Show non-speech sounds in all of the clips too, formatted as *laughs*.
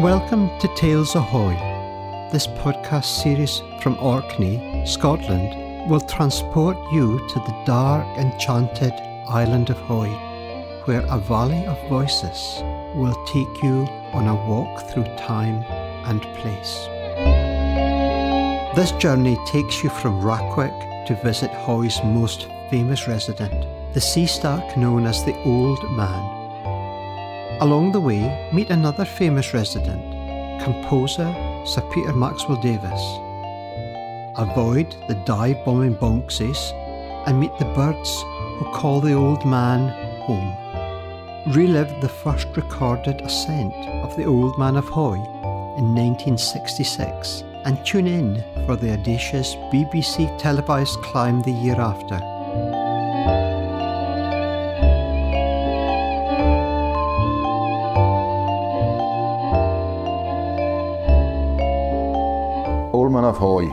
Welcome to Tales o Hoy. This podcast series from Orkney, Scotland, will transport you to the dark, enchanted island of Hoy, where a valley of voices will take you on a walk through time and place. This journey takes you from Rackwick to visit Hoy's most famous resident, the sea stack known as the Old Man. Along the way, meet another famous resident, composer Sir Peter Maxwell Davies. Avoid the dive bombing Bonxies and meet the birds who call the old man home. Relive the first recorded ascent of the Old Man of Hoy in 1966 and tune in for the audacious BBC televised climb the year after. Of Hoy.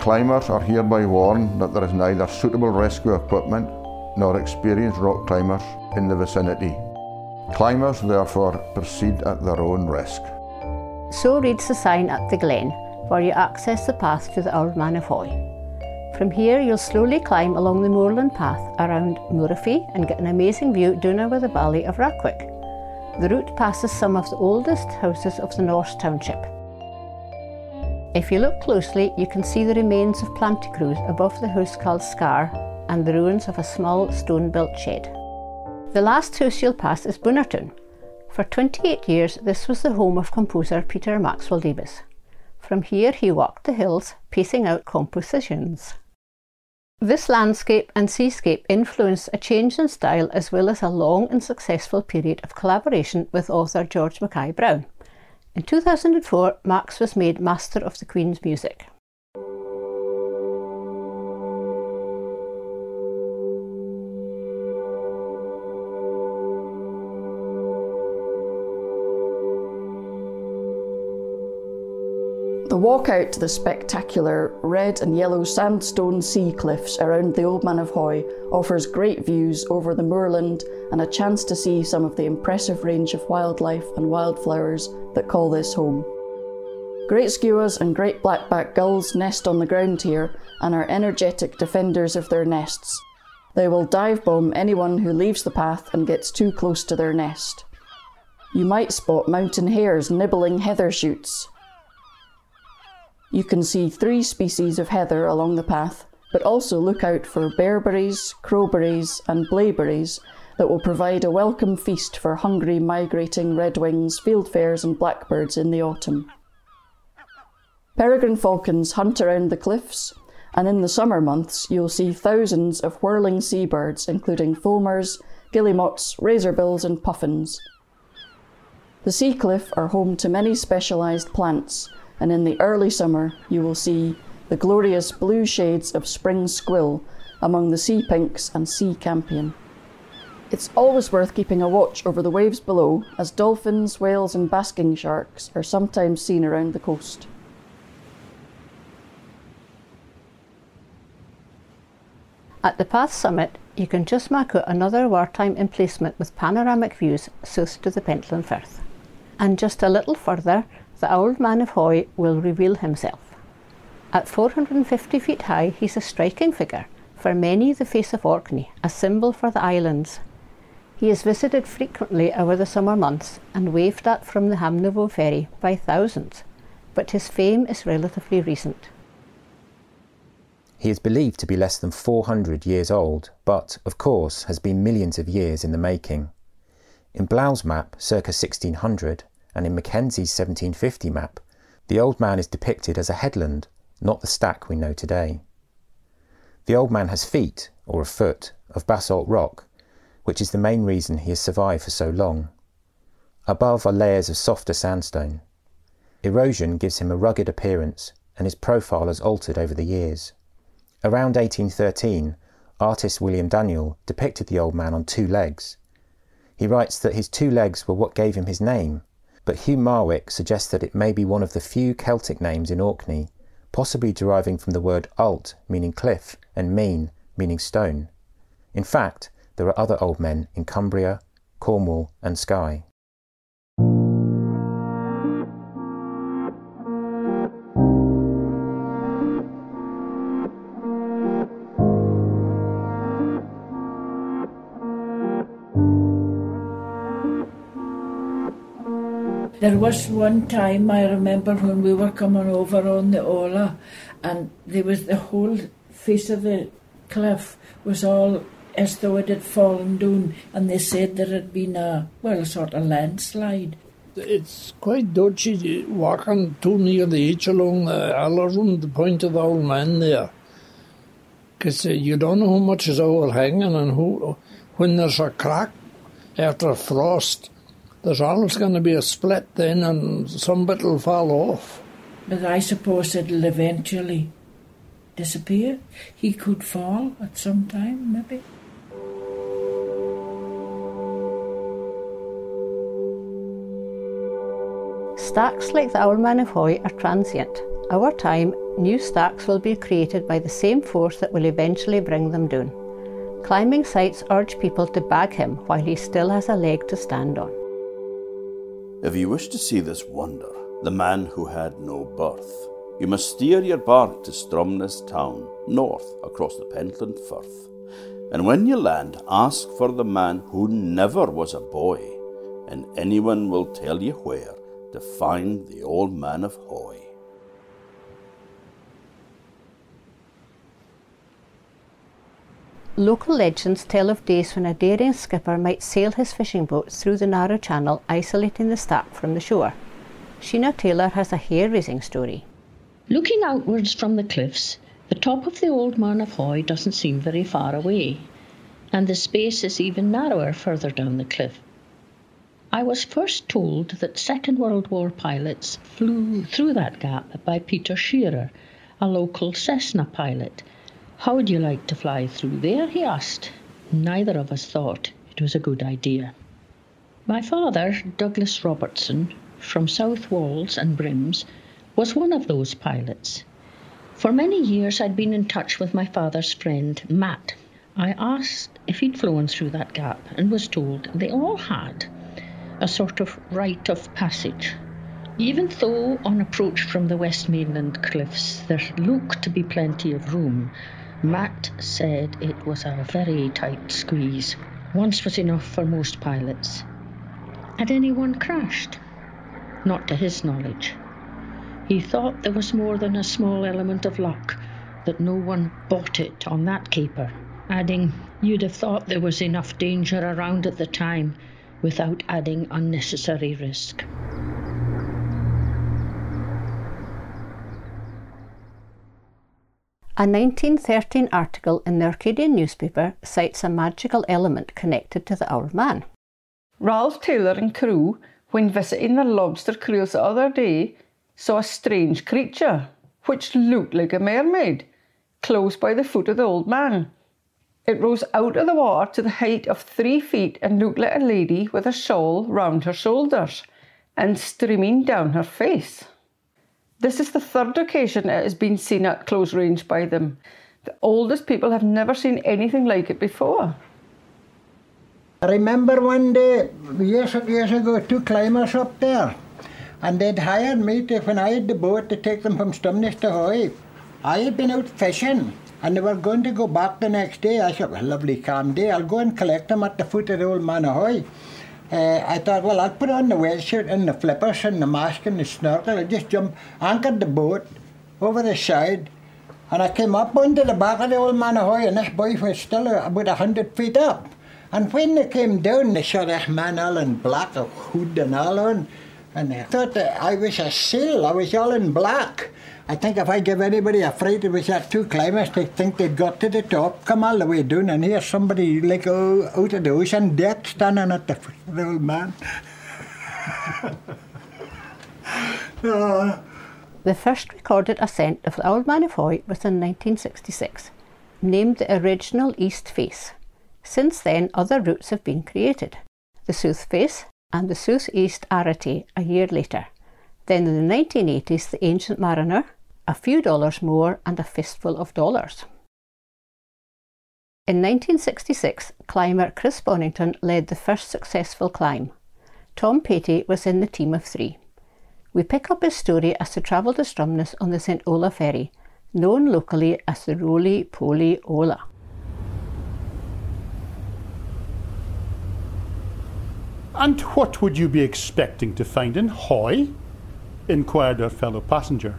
Climbers are hereby warned that there is neither suitable rescue equipment nor experienced rock climbers in the vicinity. Climbers therefore proceed at their own risk. So reads the sign at the glen, where you access the path to the Old Man of Hoy. From here, you'll slowly climb along the moorland path around Moorafee and get an amazing view down over the valley of Rackwick. The route passes some of the oldest houses of the Norse township. If you look closely, you can see the remains of planticrues above the house called Scar and the ruins of a small stone built shed. The last house you'll pass is Bunertoon. For 28 years, this was the home of composer Peter Maxwell Davies. From here, he walked the hills, piecing out compositions. This landscape and seascape influenced a change in style as well as a long and successful period of collaboration with author George Mackay Brown. In 2004, Max was made Master of the Queen's Music. Walk out to the spectacular red and yellow sandstone sea cliffs around the Old Man of Hoy offers great views over the moorland and a chance to see some of the impressive range of wildlife and wildflowers that call this home. Great skuas and great blackback gulls nest on the ground here and are energetic defenders of their nests. They will dive bomb anyone who leaves the path and gets too close to their nest. You might spot mountain hares nibbling heather shoots. You can see three species of heather along the path, but also look out for bearberries, crowberries, and blaeberries that will provide a welcome feast for hungry migrating redwings, fieldfares, and blackbirds in the autumn. Peregrine falcons hunt around the cliffs, and in the summer months you'll see thousands of whirling seabirds, including fulmars, guillemots, razorbills, and puffins. The sea cliff are home to many specialised plants, and in the early summer you will see the glorious blue shades of spring squill among the sea pinks and sea campion. It's always worth keeping a watch over the waves below, as dolphins, whales, and basking sharks are sometimes seen around the coast. At the path summit, you can just mark out another wartime emplacement with panoramic views south to the Pentland Firth. And just a little further, the Old Man of Hoy will reveal himself. At 450 feet high, he's a striking figure, for many the face of Orkney, a symbol for the islands. He is visited frequently over the summer months and waved at from the Hamnavoe ferry by thousands, but his fame is relatively recent. He is believed to be less than 400 years old, but, of course, has been millions of years in the making. In Blaeu's map, circa 1600, and in Mackenzie's 1750 map, the Old Man is depicted as a headland, not the stack we know today. The Old Man has feet, or a foot, of basalt rock, which is the main reason he has survived for so long. Above are layers of softer sandstone. Erosion gives him a rugged appearance, and his profile has altered over the years. Around 1813, artist William Daniell depicted the old man on two legs. He writes that his two legs were what gave him his name, but Hugh Marwick suggests that it may be one of the few Celtic names in Orkney, possibly deriving from the word alt, meaning cliff, and mean, meaning stone. In fact, there are other old men in Cumbria, Cornwall, and Skye. There was one time I remember when we were coming over on the Ola, and there was the whole face of the cliff was all as though it had fallen down, and they said there had been a well, sort of landslide. It's quite dodgy walking too near the edge along the around the point of the old man there, because uh, you don't know how much is overhanging and who when there's a crack after frost there's always going to be a split then and some bit will fall off. But I suppose it'll eventually disappear. He could fall at some time, maybe. Stacks like the Old Man of Hoy are transient. Over time, new stacks will be created by the same force that will eventually bring them down. Climbing sites urge people to bag him while he still has a leg to stand on. If you wish to see this wonder, the man who had no birth, you must steer your bark to Stromness town, north across the Pentland Firth. And when you land, ask for the man who never was a boy, and anyone will tell you where to find the old man of Hoy. Local legends tell of days when a daring skipper might sail his fishing boat through the narrow channel, isolating the stack from the shore. Sheena Taylor has a hair raising story. Looking outwards from the cliffs, the top of the Old Man of Hoy doesn't seem very far away, and the space is even narrower further down the cliff. I was first told that Second World War pilots flew through that gap by Peter Shearer, a local Cessna pilot how would you like to fly through there? he asked. Neither of us thought it was a good idea. My father, Douglas Robertson, from South Walls and Brims, was one of those pilots. For many years I'd been in touch with my father's friend, Matt. I asked if he'd flown through that gap and was told they all had a sort of rite of passage. Even though on approach from the West Mainland cliffs there looked to be plenty of room, Matt said it was a very tight squeeze. Once was enough for most pilots. Had anyone crashed? Not to his knowledge. He thought there was more than a small element of luck that no one bought it on that caper, adding, You'd have thought there was enough danger around at the time without adding unnecessary risk. A 1913 article in the Orcadian newspaper cites a magical element connected to the Old Man. Ralph Taylor and crew, when visiting the lobster cruise the other day, saw a strange creature, which looked like a mermaid, close by the foot of the old man. It rose out of the water to the height of three feet and looked like a lady with a shawl round her shoulders and streaming down her face. This is the third occasion it has been seen at close range by them. The oldest people have never seen anything like it before. I remember one day, years and years ago, two climbers up there, and they'd hired me to, when I had the boat to take them from Stromness to Hoy. I had been out fishing, and they were going to go back the next day. I said, well, lovely calm day, I'll go and collect them at the foot of the old man Ahoy. uh, I thought, well, I'll put on the wetsuit and the flippers and the mask and the snorkel. I just jumped, anchored the boat over the side. And I came up onto the back of the old man ahoy and this boy was still about a hundred feet up. And when they came down, they saw this man all in black, a hood and all on. And I thought I was a seal, I was all in black. I think if I give anybody a fright, it was that two climbers, they think they'd got to the top, come all the way down, and here's somebody like oh, out of the ocean deck standing at the foot of the old man. *laughs* The first recorded ascent of the Old Man of Hoy was in 1966, named the original East Face. Since then, other routes have been created the South Face and the South East Arête a year later. Then in the 1980s, the Ancient Mariner, a few dollars more, and a fistful of dollars. In 1966, climber Chris Bonington led the first successful climb. Tom Patey was in the team of three. We pick up his story as they travelled to Stromness on the St Ola ferry, known locally as the Roly Poly Ola. And what would you be expecting to find in Hoy? inquired our fellow passenger.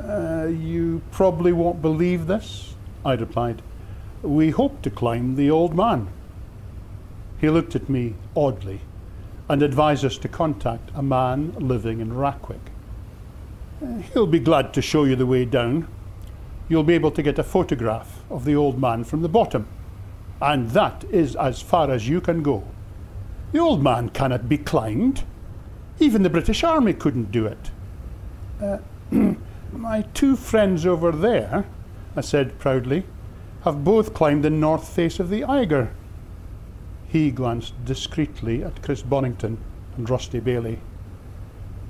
Uh, you probably won't believe this, I replied. We hope to climb the old man. He looked at me oddly and advised us to contact a man living in Rackwick. Uh, he'll be glad to show you the way down. You'll be able to get a photograph of the old man from the bottom, and that is as far as you can go. The old man cannot be climbed. Even the British Army couldn't do it. Uh, *clears throat* my two friends over there, I said proudly, have both climbed the north face of the Eiger. He glanced discreetly at Chris Bonington and Rusty Baillie.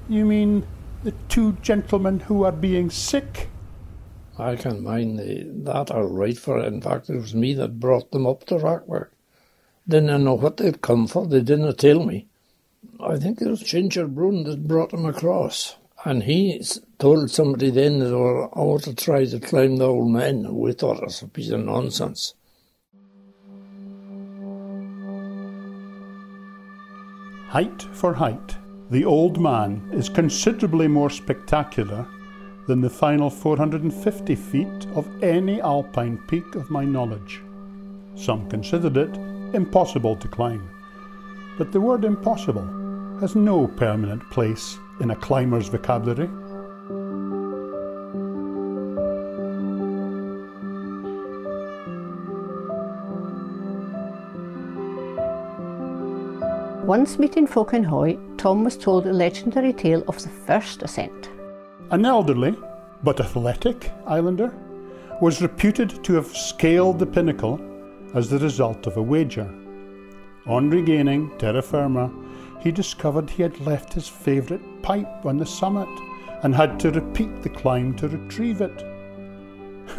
You mean the two gentlemen who are being sick? I can mind the, that all right, for it. in fact it was me that brought them up to Rackwick. Didn't know what they'd come for, they didn't tell me. I think it was Ginger Brun that brought them across. And he told somebody then that I ought to try to climb the old man. We thought it was a piece of nonsense. Height for height, the old man is considerably more spectacular than the final 450 feet of any alpine peak of my knowledge. Some considered it impossible to climb, but the word impossible has no permanent place in a climber's vocabulary. Once meeting folk in Hoy, Tom was told a legendary tale of the first ascent. An elderly, but athletic islander was reputed to have scaled the pinnacle as the result of a wager. On regaining terra firma, he discovered he had left his favourite pipe on the summit and had to repeat the climb to retrieve it.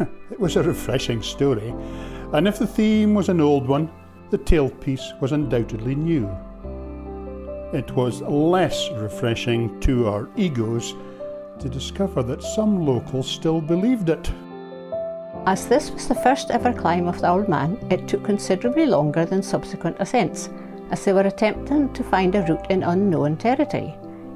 *laughs* it was a refreshing story, and if the theme was an old one, the tailpiece was undoubtedly new it was less refreshing to our egos to discover that some locals still believed it. As this was the first ever climb of the Old Man, it took considerably longer than subsequent ascents, as they were attempting to find a route in unknown territory.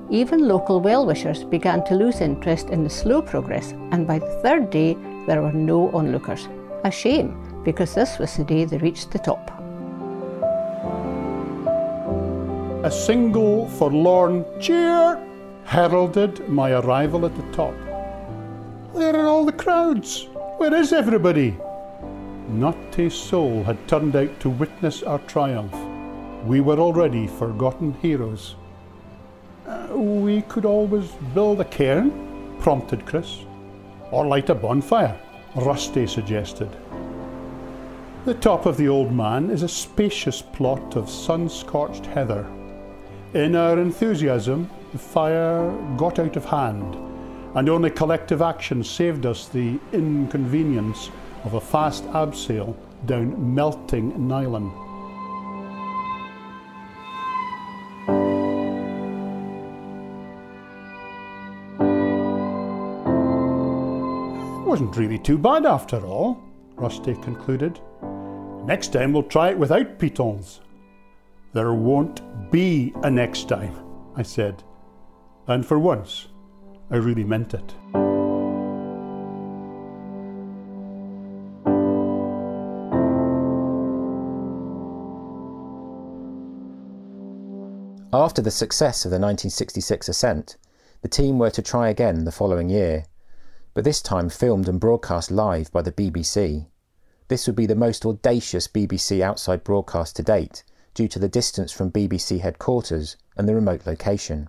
Even local well-wishers began to lose interest in the slow progress, and by the third day there were no onlookers. A shame, because this was the day they reached the top. A single forlorn cheer heralded my arrival at the top. Where are all the crowds? Where is everybody? Not a soul had turned out to witness our triumph. We were already forgotten heroes. Uh, we could always build a cairn, prompted Chris. Or light a bonfire, Rusty suggested. The top of the old man is a spacious plot of sun scorched heather in our enthusiasm, the fire got out of hand, and only collective action saved us the inconvenience of a fast abseil down melting nylon. Wasn't really too bad after all, Rusty concluded. Next time we'll try it without pitons. There won't be a next time, I said. And for once, I really meant it. After the success of the 1966 ascent, the team were to try again the following year, but this time filmed and broadcast live by the BBC. This would be the most audacious BBC outside broadcast to date due to the distance from BBC headquarters and the remote location.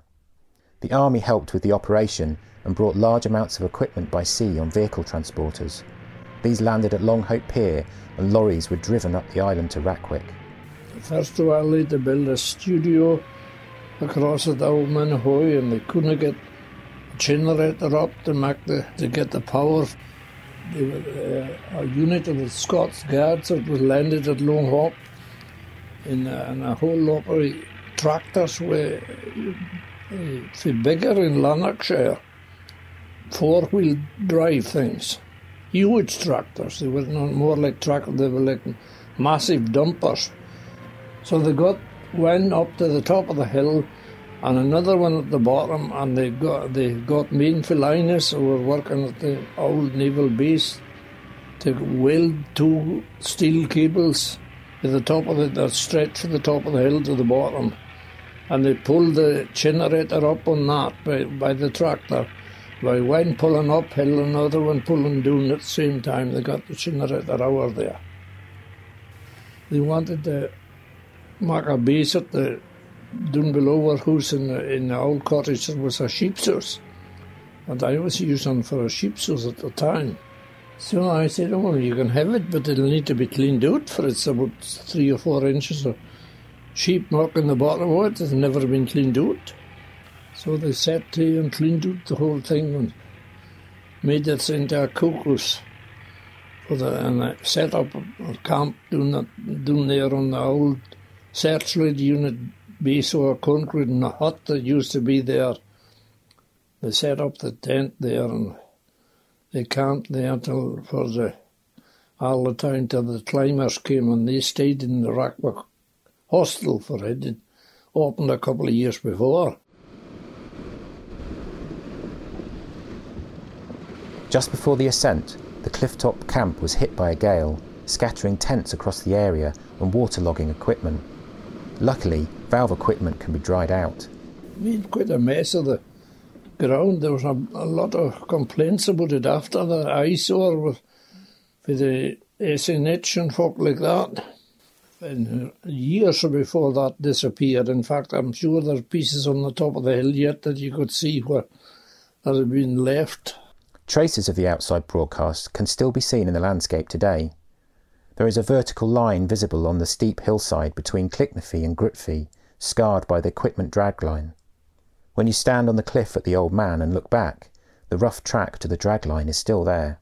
The Army helped with the operation and brought large amounts of equipment by sea on vehicle transporters. These landed at Longhope Pier and lorries were driven up the island to Rackwick. First of all, they build a studio across at Old Man and they couldn't get a generator up to make the, to get the power. They were, uh, a unit of the Scots Guards that was landed at Longhope in a, in a whole lot of tractors were uh, bigger in Lanarkshire, four wheel drive things, huge tractors. They were not more like tractors, they were like massive dumpers. So they got one up to the top of the hill and another one at the bottom, and they got they got main Linus who were working at the old naval base to weld two steel cables to the top of the that stretch from the top of the hill to the bottom, and they pulled the generator up on that by, by the tractor. By one pulling uphill, another one pulling down at the same time. They got the generator over there. They wanted to make a base at the down below our house in the, in the old cottage there was a sheep's house. And I was using for a sheep's house at the time. So I said, oh, you can have it, but it'll need to be cleaned out for it's about three or four inches sheep mark in the bottom of it. It's never been cleaned out. So they sat to and cleaned out the whole thing and made it into a cookhouse. For the, and I set up a camp down, that, down there on the old searchlight unit base of concrete and the hut that used to be there. They set up the tent there and they camped there till for the all the time till the climbers came and they stayed in the Rackwick hostel for it. It opened a couple of years before. Just before the ascent, the clifftop camp was hit by a gale, scattering tents across the area and waterlogging equipment. Luckily, valve equipment can be dried out. Made quite a mess of the ground. There was a, a lot of complaints about it after the eyesore with, with the SNH and folk like that. Years before that disappeared. In fact, I'm sure there are pieces on the top of the hill yet that you could see where that had been left. Traces of the outside broadcast can still be seen in the landscape today. There is a vertical line visible on the steep hillside between Clickneffy and Grutfee, scarred by the equipment dragline. When you stand on the cliff at the Old Man and look back, the rough track to the dragline is still there.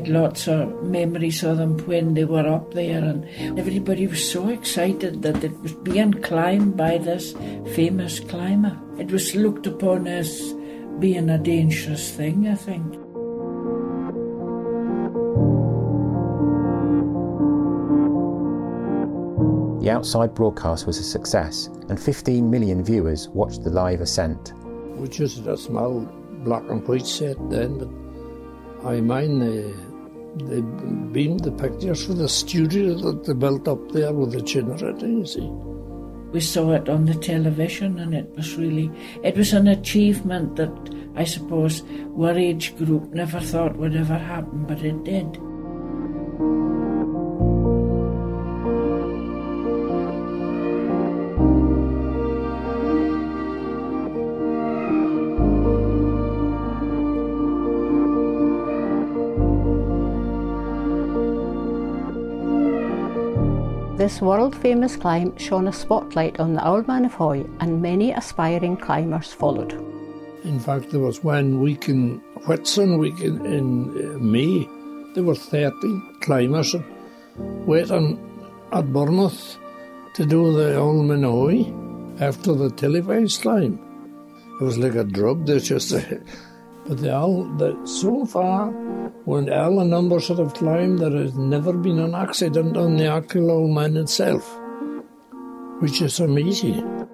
Had lots of memories of them when they were up there, and everybody was so excited that it was being climbed by this famous climber. It was looked upon as being a dangerous thing, I think. The outside broadcast was a success, and 15 million viewers watched the live ascent. We just had a small black and white set then, but I mind they, they beamed the pictures for the studio that they built up there with the generator, you see. We saw it on the television, and it was really, it was an achievement that I suppose our age group never thought would ever happen, but it did. This world famous climb shone a spotlight on the Old Man of Hoy, and many aspiring climbers followed. In fact, there was one week in Whitsun week in, in uh, May. There were 30 climbers waiting at Burnmouth to do the Old Man of Hoy after the televised climb. It was like a drug. They just, but they all, the, so far, when all the numbers that have climbed, there has never been an accident on the actual old man itself, which is amazing.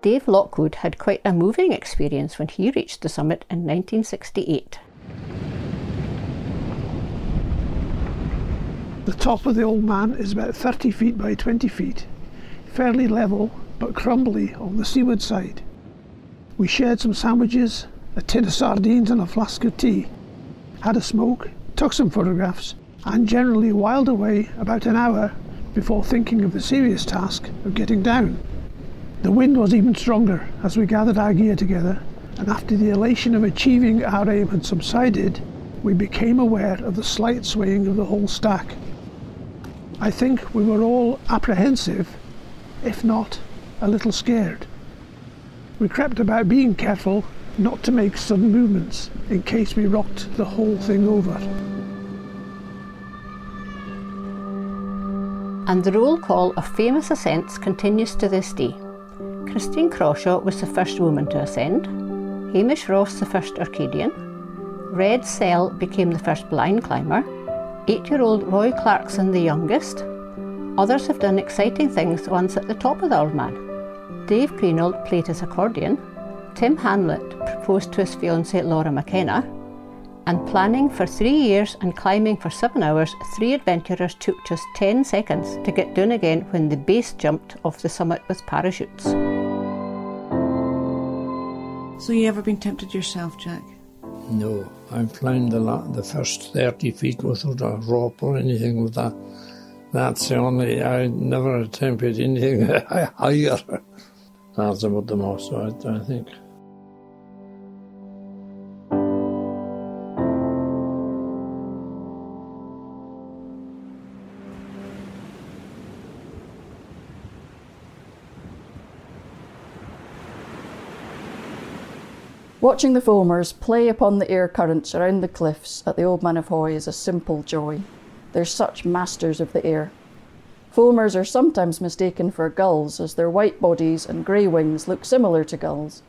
Dave Lockwood had quite a moving experience when he reached the summit in 1968. The top of the old man is about 30 feet by 20 feet, fairly level but crumbly on the seaward side. We shared some sandwiches, a tin of sardines, and a flask of tea, had a smoke, took some photographs, and generally whiled away about an hour before thinking of the serious task of getting down. The wind was even stronger as we gathered our gear together, and after the elation of achieving our aim had subsided, we became aware of the slight swaying of the whole stack. I think we were all apprehensive if not, a little scared. We crept about being careful not to make sudden movements in case we rocked the whole thing over. And the roll call of famous ascents continues to this day. Christine Crawshaw was the first woman to ascend, Hamish Ross the first Orcadian, Red Szell became the first blind climber, eight year old Roy Clarkson the youngest. Others have done exciting things once at the top of the Old Man. Dave Greenold played his accordion, Tim Hamlet proposed to his fiancée Laura McKenna, and planning for three years and climbing for seven hours, three adventurers took just 10 seconds to get down again when the base jumped off the summit with parachutes. So you ever been tempted yourself, Jack? No, I've climbed the, la- the first 30 feet without a rope or anything with that. That's the only, I never attempted anything *laughs* higher. That's about the most, I, I think. Watching the fulmars play upon the air currents around the cliffs at the Old Man of Hoy is a simple joy. They're such masters of the air. Fulmars are sometimes mistaken for gulls, as their white bodies and grey wings look similar to gulls,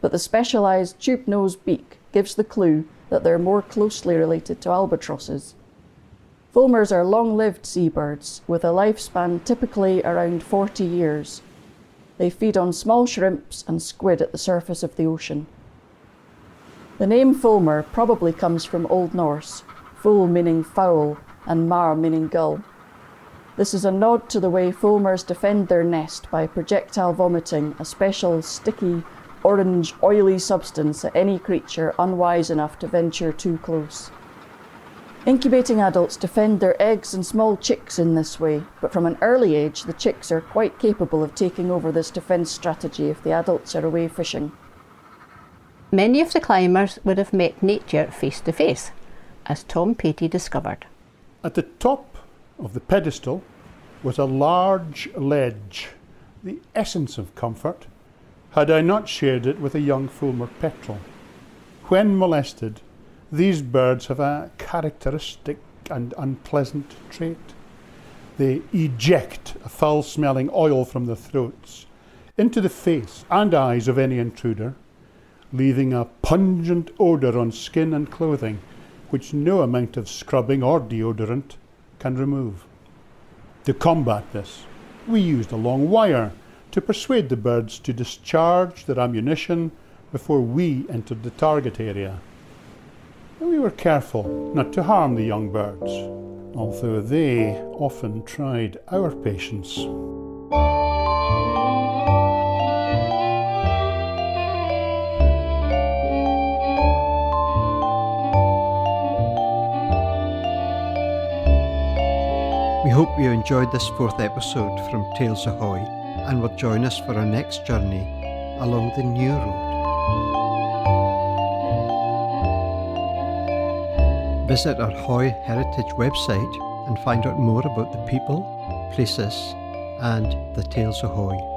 but the specialised tube nosed beak gives the clue that they're more closely related to albatrosses. Fulmars are long lived seabirds with a lifespan typically around 40 years. They feed on small shrimps and squid at the surface of the ocean. The name Fulmar probably comes from Old Norse, ful meaning fowl and mar meaning gull. This is a nod to the way fulmars defend their nest by projectile vomiting a special sticky, orange, oily substance at any creature unwise enough to venture too close. Incubating adults defend their eggs and small chicks in this way, but from an early age, the chicks are quite capable of taking over this defence strategy if the adults are away fishing. Many of the climbers would have met nature face to face, as Tom Patey discovered. At the top of the pedestal was a large ledge, the essence of comfort, had I not shared it with a young fulmar petrel. When molested, these birds have a characteristic and unpleasant trait. They eject a foul smelling oil from their throats into the face and eyes of any intruder leaving a pungent odour on skin and clothing which no amount of scrubbing or deodorant can remove. To combat this, we used a long wire to persuade the birds to discharge their ammunition before we entered the target area. And We were careful not to harm the young birds, although they often tried our patience. Hope you enjoyed this fourth episode from Tales o Hoy and will join us for our next journey along the new road. Visit our Hoy Heritage website and find out more about the people, places, and the Tales o Hoy.